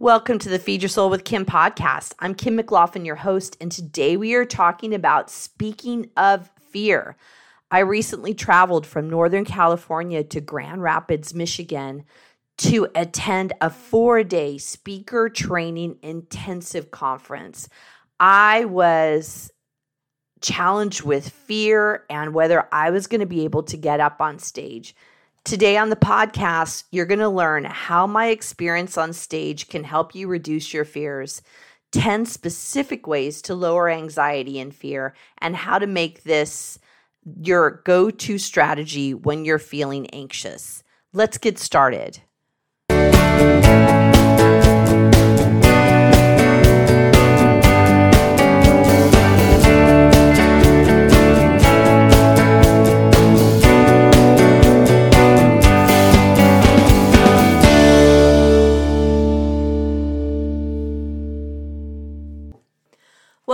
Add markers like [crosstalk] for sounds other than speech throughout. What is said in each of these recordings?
Welcome to the Feed Your Soul with Kim podcast. I'm Kim McLaughlin, your host, and today we are talking about speaking of fear. I recently traveled from Northern California to Grand Rapids, Michigan to attend a four day speaker training intensive conference. I was challenged with fear and whether I was going to be able to get up on stage. Today on the podcast, you're going to learn how my experience on stage can help you reduce your fears, 10 specific ways to lower anxiety and fear, and how to make this your go to strategy when you're feeling anxious. Let's get started.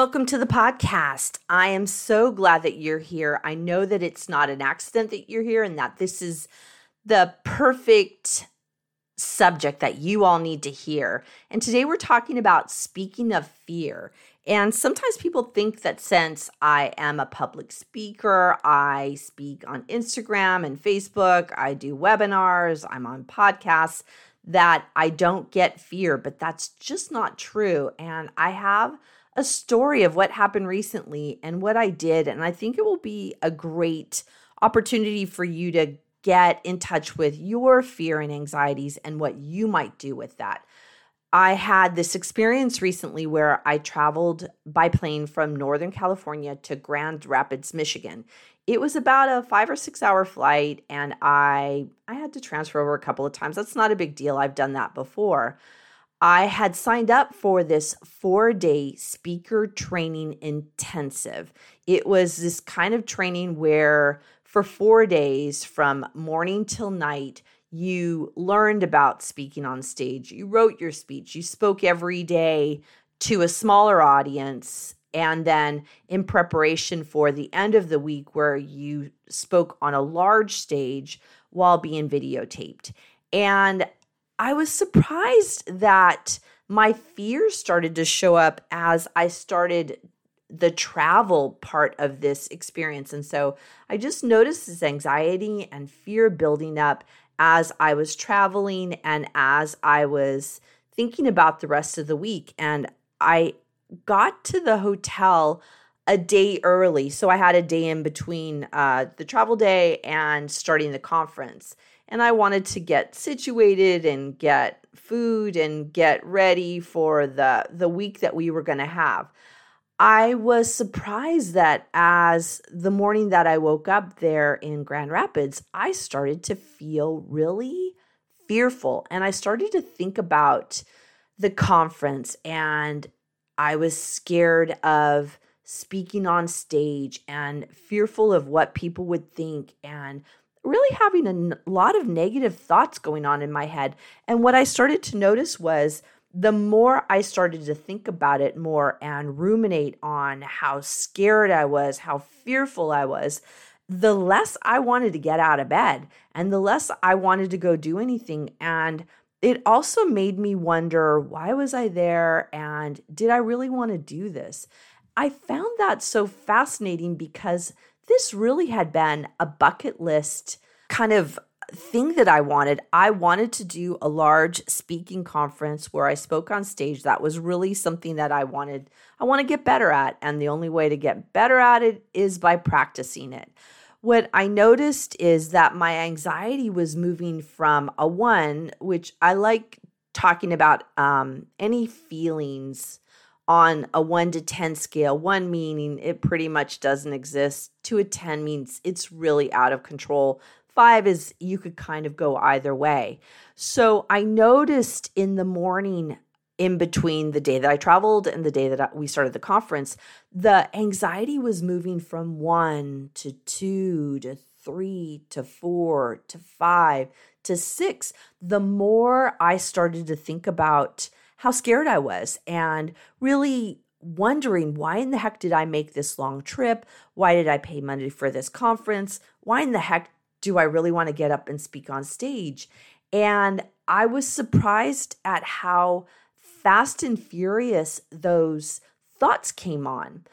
Welcome to the podcast. I am so glad that you're here. I know that it's not an accident that you're here and that this is the perfect subject that you all need to hear. And today we're talking about speaking of fear. And sometimes people think that since I am a public speaker, I speak on Instagram and Facebook, I do webinars, I'm on podcasts, that I don't get fear, but that's just not true. And I have a story of what happened recently and what I did. And I think it will be a great opportunity for you to get in touch with your fear and anxieties and what you might do with that. I had this experience recently where I traveled by plane from Northern California to Grand Rapids, Michigan. It was about a 5 or 6 hour flight and I I had to transfer over a couple of times. That's not a big deal. I've done that before. I had signed up for this four day speaker training intensive. It was this kind of training where, for four days from morning till night, you learned about speaking on stage. You wrote your speech. You spoke every day to a smaller audience. And then, in preparation for the end of the week, where you spoke on a large stage while being videotaped. And I was surprised that my fears started to show up as I started the travel part of this experience. And so I just noticed this anxiety and fear building up as I was traveling and as I was thinking about the rest of the week. And I got to the hotel a day early. So I had a day in between uh, the travel day and starting the conference and I wanted to get situated and get food and get ready for the the week that we were going to have. I was surprised that as the morning that I woke up there in Grand Rapids, I started to feel really fearful and I started to think about the conference and I was scared of speaking on stage and fearful of what people would think and really having a n- lot of negative thoughts going on in my head. And what I started to notice was the more I started to think about it more and ruminate on how scared I was, how fearful I was, the less I wanted to get out of bed and the less I wanted to go do anything. And it also made me wonder why was I there and did I really want to do this? I found that so fascinating because this really had been a bucket list kind of thing that I wanted. I wanted to do a large speaking conference where I spoke on stage. That was really something that I wanted. I want to get better at. And the only way to get better at it is by practicing it. What I noticed is that my anxiety was moving from a one, which I like talking about um, any feelings on a 1 to 10 scale, 1 meaning it pretty much doesn't exist, to a 10 means it's really out of control. 5 is you could kind of go either way. So I noticed in the morning in between the day that I traveled and the day that we started the conference, the anxiety was moving from 1 to 2 to 3 to 4 to 5 to 6. The more I started to think about how scared I was and really wondering why in the heck did I make this long trip? Why did I pay money for this conference? Why in the heck do I really want to get up and speak on stage? And I was surprised at how fast and furious those thoughts came on.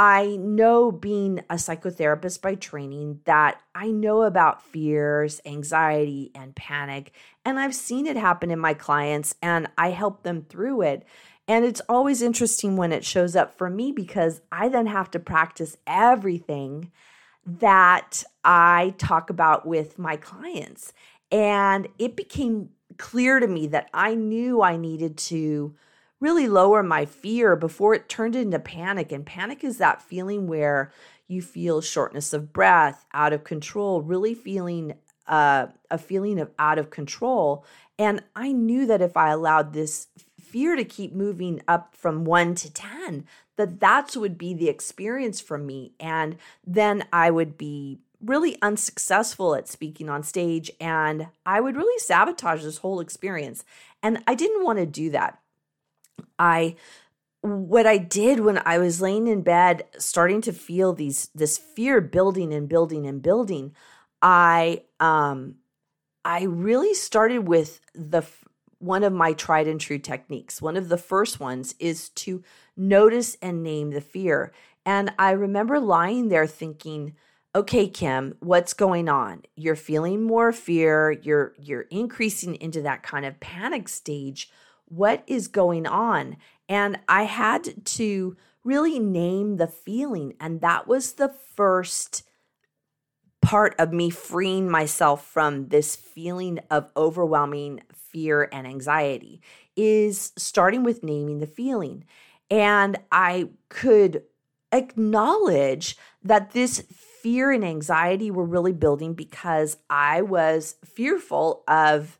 I know being a psychotherapist by training that I know about fears, anxiety, and panic, and I've seen it happen in my clients and I help them through it. And it's always interesting when it shows up for me because I then have to practice everything that I talk about with my clients. And it became clear to me that I knew I needed to really lower my fear before it turned into panic. And panic is that feeling where you feel shortness of breath, out of control, really feeling uh, a feeling of out of control. And I knew that if I allowed this fear to keep moving up from one to 10, that that's would be the experience for me. And then I would be really unsuccessful at speaking on stage and I would really sabotage this whole experience. And I didn't want to do that. I what I did when I was laying in bed starting to feel these this fear building and building and building, I um I really started with the one of my tried and true techniques. One of the first ones is to notice and name the fear. And I remember lying there thinking, okay kim what's going on you're feeling more fear you're you're increasing into that kind of panic stage what is going on. And i had to really name the feeling. And that was the first part of me freeing myself from this feeling of overwhelming fear and anxiety is starting with naming the feeling. And i could acknowledge that this fear and anxiety were really building because I was fearful of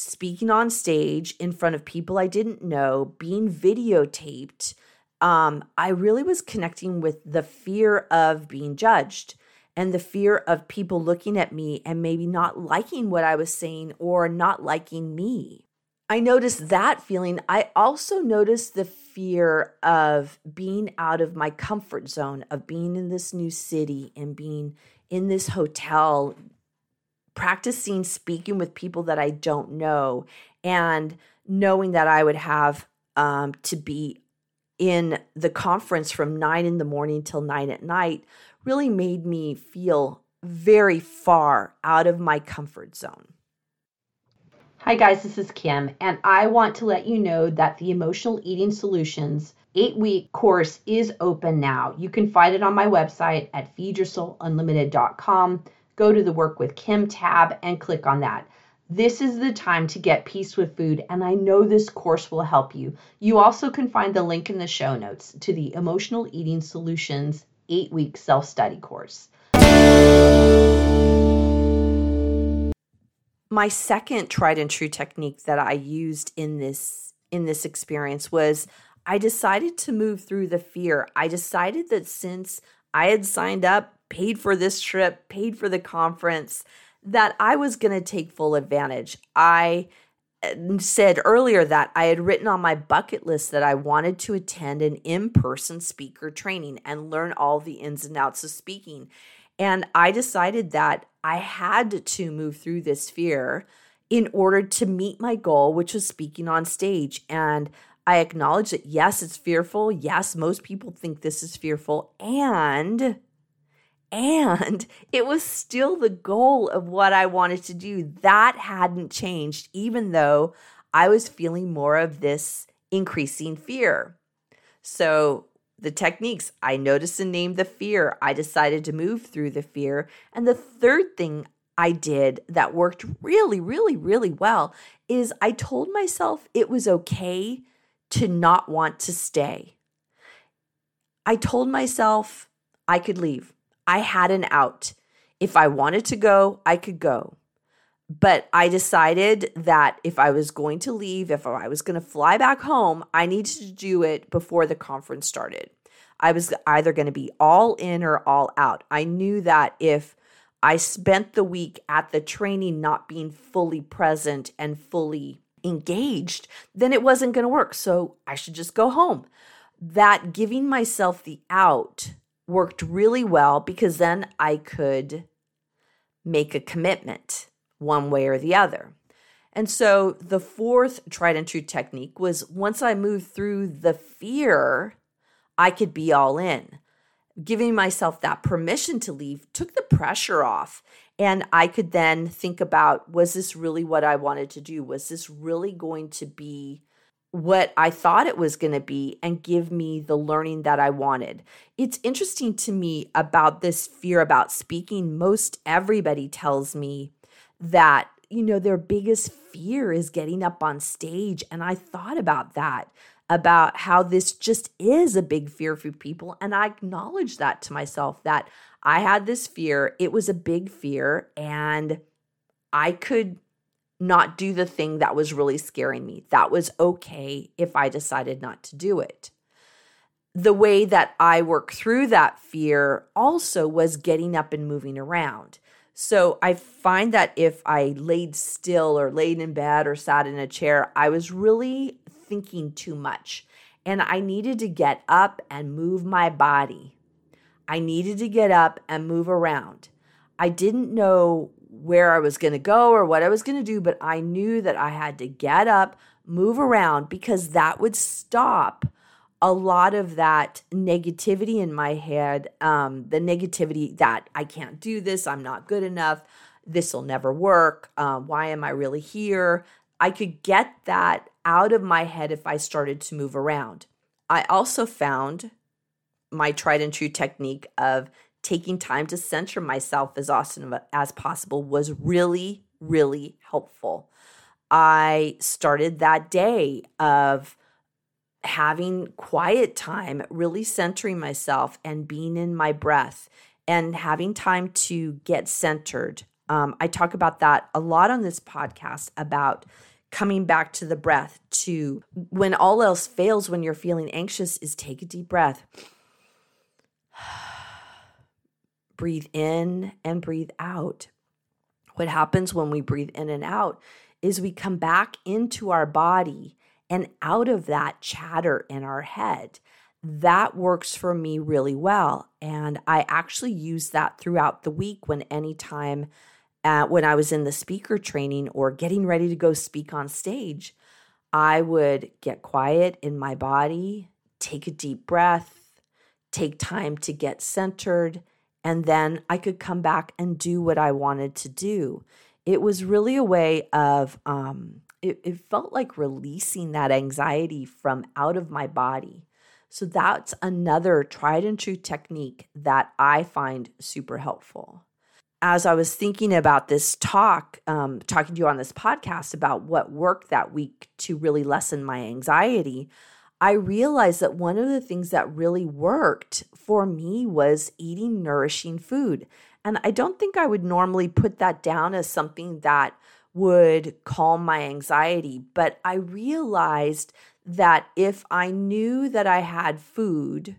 speaking on stage in front of people I didn't know, being videotaped. Um, I really was connecting with the fear of being judged and the fear of people looking at me and maybe not liking what I was saying or not liking me. I noticed that feeling. I also noticed the fear of being out of my comfort zone, of being in this new city and being in this hotel, practicing speaking with people that I don't know, and knowing that I would have um, to be in the conference from nine in the morning till nine at night really made me feel very far out of my comfort zone. Hi, guys, this is Kim, and I want to let you know that the Emotional Eating Solutions eight week course is open now. You can find it on my website at feedyoursoulunlimited.com. Go to the Work with Kim tab and click on that. This is the time to get peace with food, and I know this course will help you. You also can find the link in the show notes to the Emotional Eating Solutions eight week self study course my second tried and true technique that I used in this in this experience was I decided to move through the fear. I decided that since I had signed up, paid for this trip, paid for the conference, that I was going to take full advantage. I uh, said earlier that I had written on my bucket list that I wanted to attend an in person speaker training and learn all the ins and outs of speaking. And I decided that I had to move through this fear in order to meet my goal, which was speaking on stage. And I acknowledge that, yes, it's fearful. Yes, most people think this is fearful. And and it was still the goal of what I wanted to do. That hadn't changed, even though I was feeling more of this increasing fear. So the techniques. I noticed and named the fear. I decided to move through the fear. And the third thing I did that worked really, really, really well is I told myself it was okay to not want to stay. I told myself I could leave. I had an out. If I wanted to go, I could go. But I decided that if I was going to leave, if I was going to fly back home, I needed to do it before the conference started. I was either going to be all in or all out. I knew that if I spent the week at the training not being fully present and fully engaged, then it wasn't going to work. So I should just go home. That giving myself the out worked really well because then I could make a commitment one way or the other. And so the fourth tried and true technique was once I moved through the fear, I could be all in. Giving myself that permission to leave took the pressure off. And I could then think about was this really what I wanted to do? Was this really going to be what I thought it was going to be and give me the learning that I wanted. It's interesting to me about this fear about speaking. Most everybody tells me that you know, their biggest fear is getting up on stage. And I thought about that, about how this just is a big fear for people. And I acknowledge that to myself that I had this fear. It was a big fear. And I could not do the thing that was really scaring me. That was okay if I decided not to do it. The way that I worked through that fear also was getting up and moving around. So I find that if I laid still or laid in bed or sat in a chair, I was really thinking too much. And I needed to get up and move my body. I needed to get up and move around. I didn't know where I was going to go or what I was going to do, but I knew that I had to get up, move around because that would stop a lot of that negativity in my head, um, the negativity that I can't do this, I'm not good enough, this will never work, uh, why am I really here? I could get that out of my head if I started to move around. I also found my tried and true technique of taking time to center myself as often as possible was really, really helpful. I started that day of having quiet time, really centering myself and being in my breath and having time to get centered. Um, I talk about that a lot on this podcast about coming back to the breath to when all else fails when you're feeling anxious is take a deep breath [sighs] breathe in and breathe out what happens when we breathe in and out is we come back into our body and out of that chatter in our head. That works for me really well. And I actually use that throughout the week when anytime uh, when I was in the speaker training or getting ready to go speak on stage, I would get quiet in my body, take a deep breath, take time to get centered, and then I could come back and do what I wanted to do. It was really a way of um, it, it felt like releasing that anxiety from out of my body. So that's another tried and true technique that I find super helpful. As I was thinking about this talk, um, talking to you on this podcast about what worked that week to really lessen my anxiety, I realized that one of the things that really worked for me was eating nourishing food. And I don't think I would normally put that down as something that would calm my anxiety. But I realized that if I knew that I had food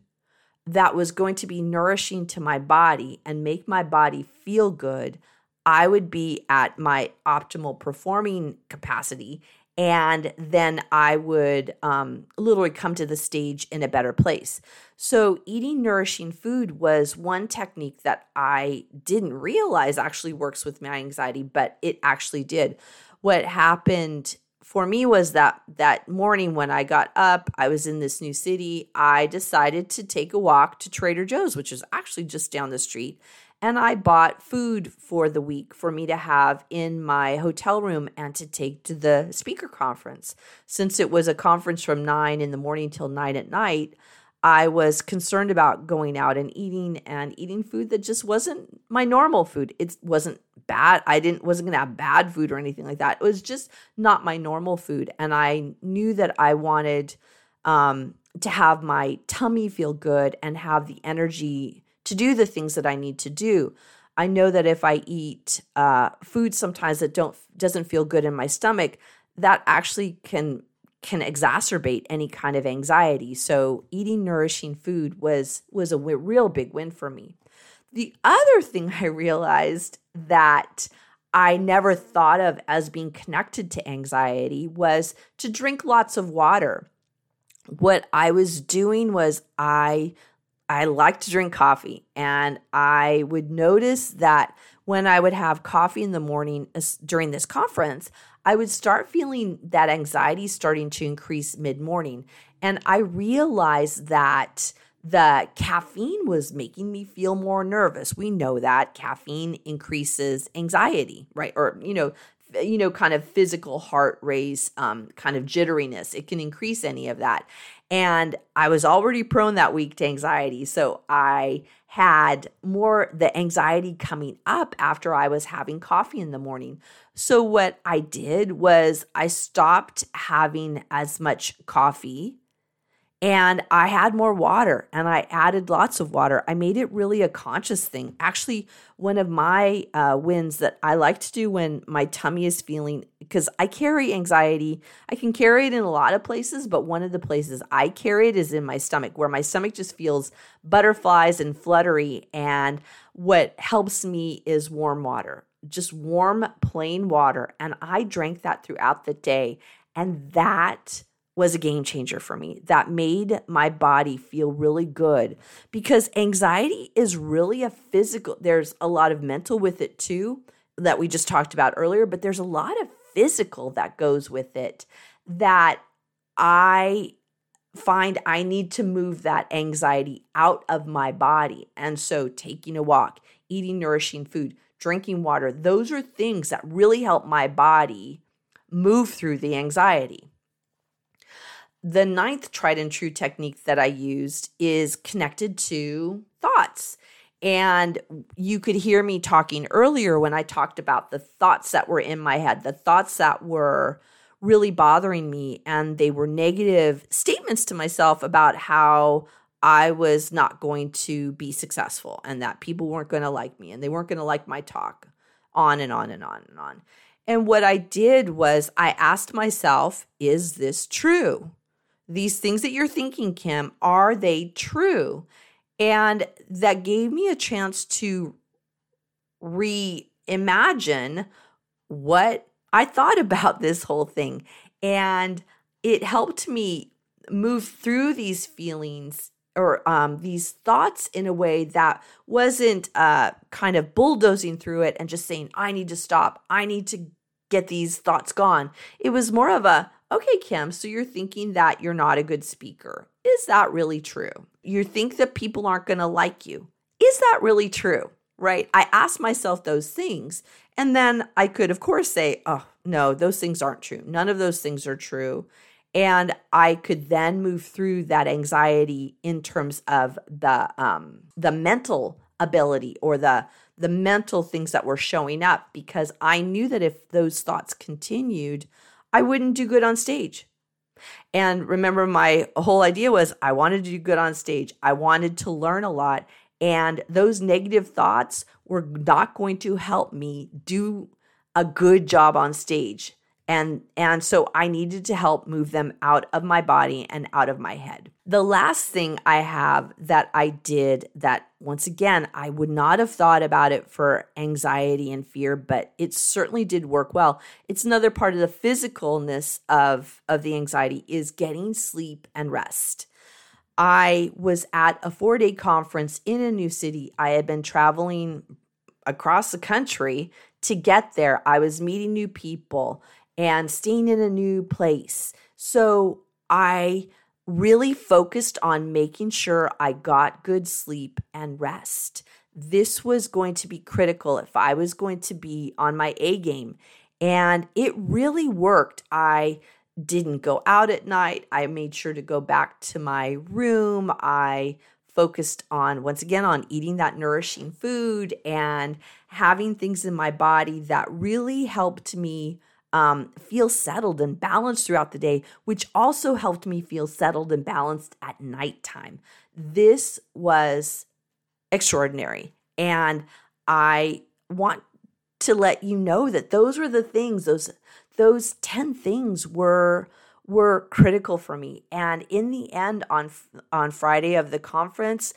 that was going to be nourishing to my body and make my body feel good, I would be at my optimal performing capacity and then I would um, literally come to the stage in a better place. So, eating nourishing food was one technique that I didn't realize actually works with my anxiety, but it actually did. What happened for me was that that morning when I got up, I was in this new city. I decided to take a walk to Trader Joe's, which is actually just down the street and I bought food for the week for me to have in my hotel room and to take to the speaker conference. Since it was a conference from nine in the morning till nine at night, I was concerned about going out and eating and eating food that just wasn't my normal food. It wasn't bad. I didn't wasn't going to have bad food or anything like that. It was just not my normal food and I knew that I wanted um, to have my tummy feel good and have the energy to do the things that I need to do. I know that if I eat uh, food sometimes that don't doesn't feel good in my stomach, that actually can can exacerbate any kind of anxiety. So eating nourishing food was was a w- real big win for me. The other thing [laughs] I realized that I never thought of as being connected to anxiety was to drink lots of water. What I was doing was I I like to drink coffee, and I would notice that when I would have coffee in the morning during this conference, I would start feeling that anxiety starting to increase mid morning. And I realized that the caffeine was making me feel more nervous. We know that caffeine increases anxiety, right? Or, you know, you know, kind of physical heart race, um, kind of jitteriness. It can increase any of that. And I was already prone that week to anxiety. So I had more the anxiety coming up after I was having coffee in the morning. So what I did was I stopped having as much coffee and I had more water and I added lots of water. I made it really a conscious thing. Actually, one of my uh, wins that I like to do when my tummy is feeling, because I carry anxiety, I can carry it in a lot of places, but one of the places I carry it is in my stomach, where my stomach just feels butterflies and fluttery. And what helps me is warm water, just warm, plain water. And I drank that throughout the day. And that was a game changer for me. That made my body feel really good because anxiety is really a physical there's a lot of mental with it too that we just talked about earlier but there's a lot of physical that goes with it that I find I need to move that anxiety out of my body. And so taking a walk eating nourishing food drinking water those are things that really help my body move through the anxiety the ninth tried and true technique that I used is connected to thoughts. And you could hear me talking earlier when I talked about the thoughts that were in my head, the thoughts that were really bothering me. And they were negative statements to myself about how I was not going to be successful and that people weren't going to like me and they weren't going to like my talk, on and on and on and on. And what I did was I asked myself, is this true? These things that you're thinking, Kim, are they true? And that gave me a chance to reimagine what I thought about this whole thing. And it helped me move through these feelings or um, these thoughts in a way that wasn't uh, kind of bulldozing through it and just saying, I need to stop. I need to get these thoughts gone. It was more of a, Okay, Kim, so you're thinking that you're not a good speaker. Is that really true? You think that people aren't going to like you. Is that really true? Right? I ask myself those things. And then I could, of course, say, oh, no, those things aren't true. None of those things are true. And I could then move through that anxiety in terms of the um, the mental ability or the the mental things that were showing up because I knew that if those thoughts continued, I wouldn't do good on stage. And remember, my whole idea was I wanted to do good on stage. I wanted to learn a lot. And those negative thoughts were not going to help me do a good job on stage and and so i needed to help move them out of my body and out of my head. The last thing i have that i did that once again i would not have thought about it for anxiety and fear but it certainly did work well. It's another part of the physicalness of of the anxiety is getting sleep and rest. I was at a 4 day conference in a new city. I had been traveling across the country to get there. I was meeting new people and staying in a new place. So I really focused on making sure I got good sleep and rest. This was going to be critical if I was going to be on my A game. And it really worked. I didn't go out at night. I made sure to go back to my room. I focused on, once again, on eating that nourishing food and having things in my body that really helped me um, feel settled and balanced throughout the day, which also helped me feel settled and balanced at nighttime. This was extraordinary. And I want to let you know that those were the things, those those 10 things were were critical for me. And in the end on on Friday of the conference,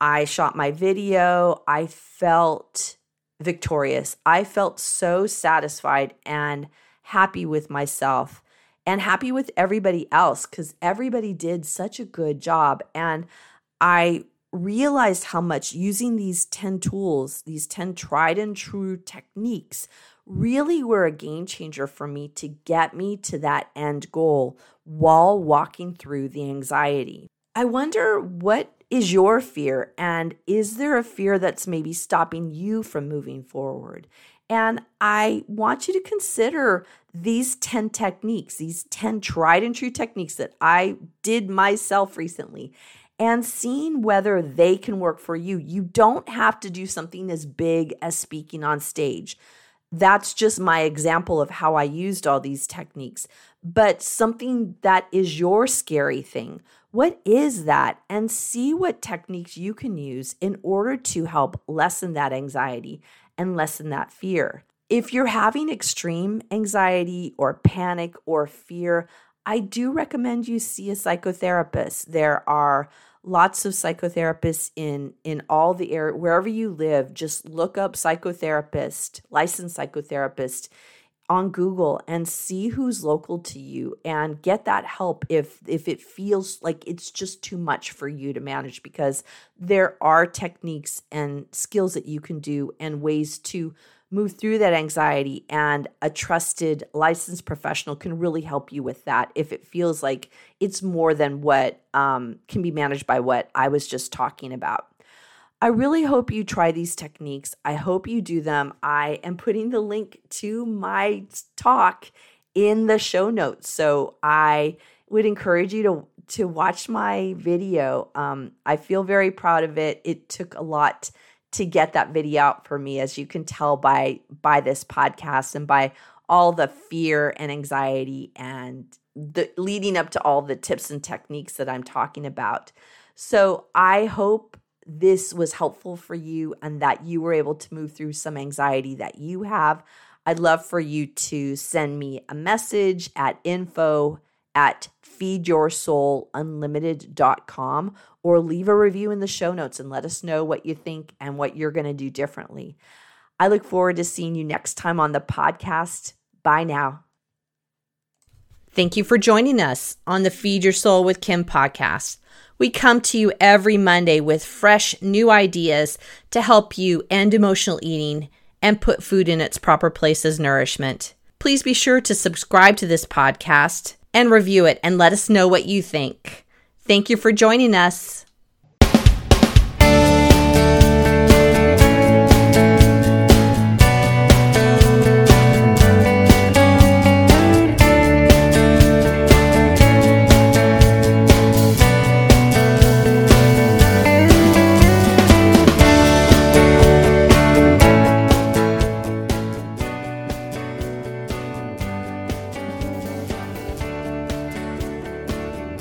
I shot my video. I felt victorious. I felt so satisfied and happy with myself and happy with everybody else because everybody did such a good job. And I realized how much using these 10 tools, these 10 tried and true techniques, really were a game changer for me to get me to that end goal while walking through the anxiety. I wonder what is your fear and is there a fear that's maybe stopping you from moving forward? And I want you to consider these 10 techniques, these 10 tried and true techniques that I did myself recently and seeing whether they can work for you. You don't have to do something as big as speaking on stage. That's just my example of how I used all these techniques. But something that is your scary thing, what is that? And see what techniques you can use in order to help lessen that anxiety and lessen that fear. If you're having extreme anxiety or panic or fear, I do recommend you see a psychotherapist. There are lots of psychotherapists in in all the area wherever you live just look up psychotherapist licensed psychotherapist on Google and see who's local to you and get that help if if it feels like it's just too much for you to manage because there are techniques and skills that you can do and ways to move through that anxiety and a trusted licensed professional can really help you with that if it feels like it's more than what um, can be managed by what i was just talking about. I really hope you try these techniques. I hope you do them. I am putting the link to my talk in the show notes so i would encourage you to to watch my video. Um, i feel very proud of it. It took a lot to get that video out for me as you can tell by by this podcast and by all the fear and anxiety and the leading up to all the tips and techniques that I'm talking about. So I hope this was helpful for you and that you were able to move through some anxiety that you have. I'd love for you to send me a message at info at feedyoursoulunlimited.com or leave a review in the show notes and let us know what you think and what you're going to do differently. I look forward to seeing you next time on the podcast. Bye now. Thank you for joining us on the Feed Your Soul with Kim podcast. We come to you every Monday with fresh new ideas to help you end emotional eating and put food in its proper place as nourishment. Please be sure to subscribe to this podcast and review it and let us know what you think. Thank you for joining us.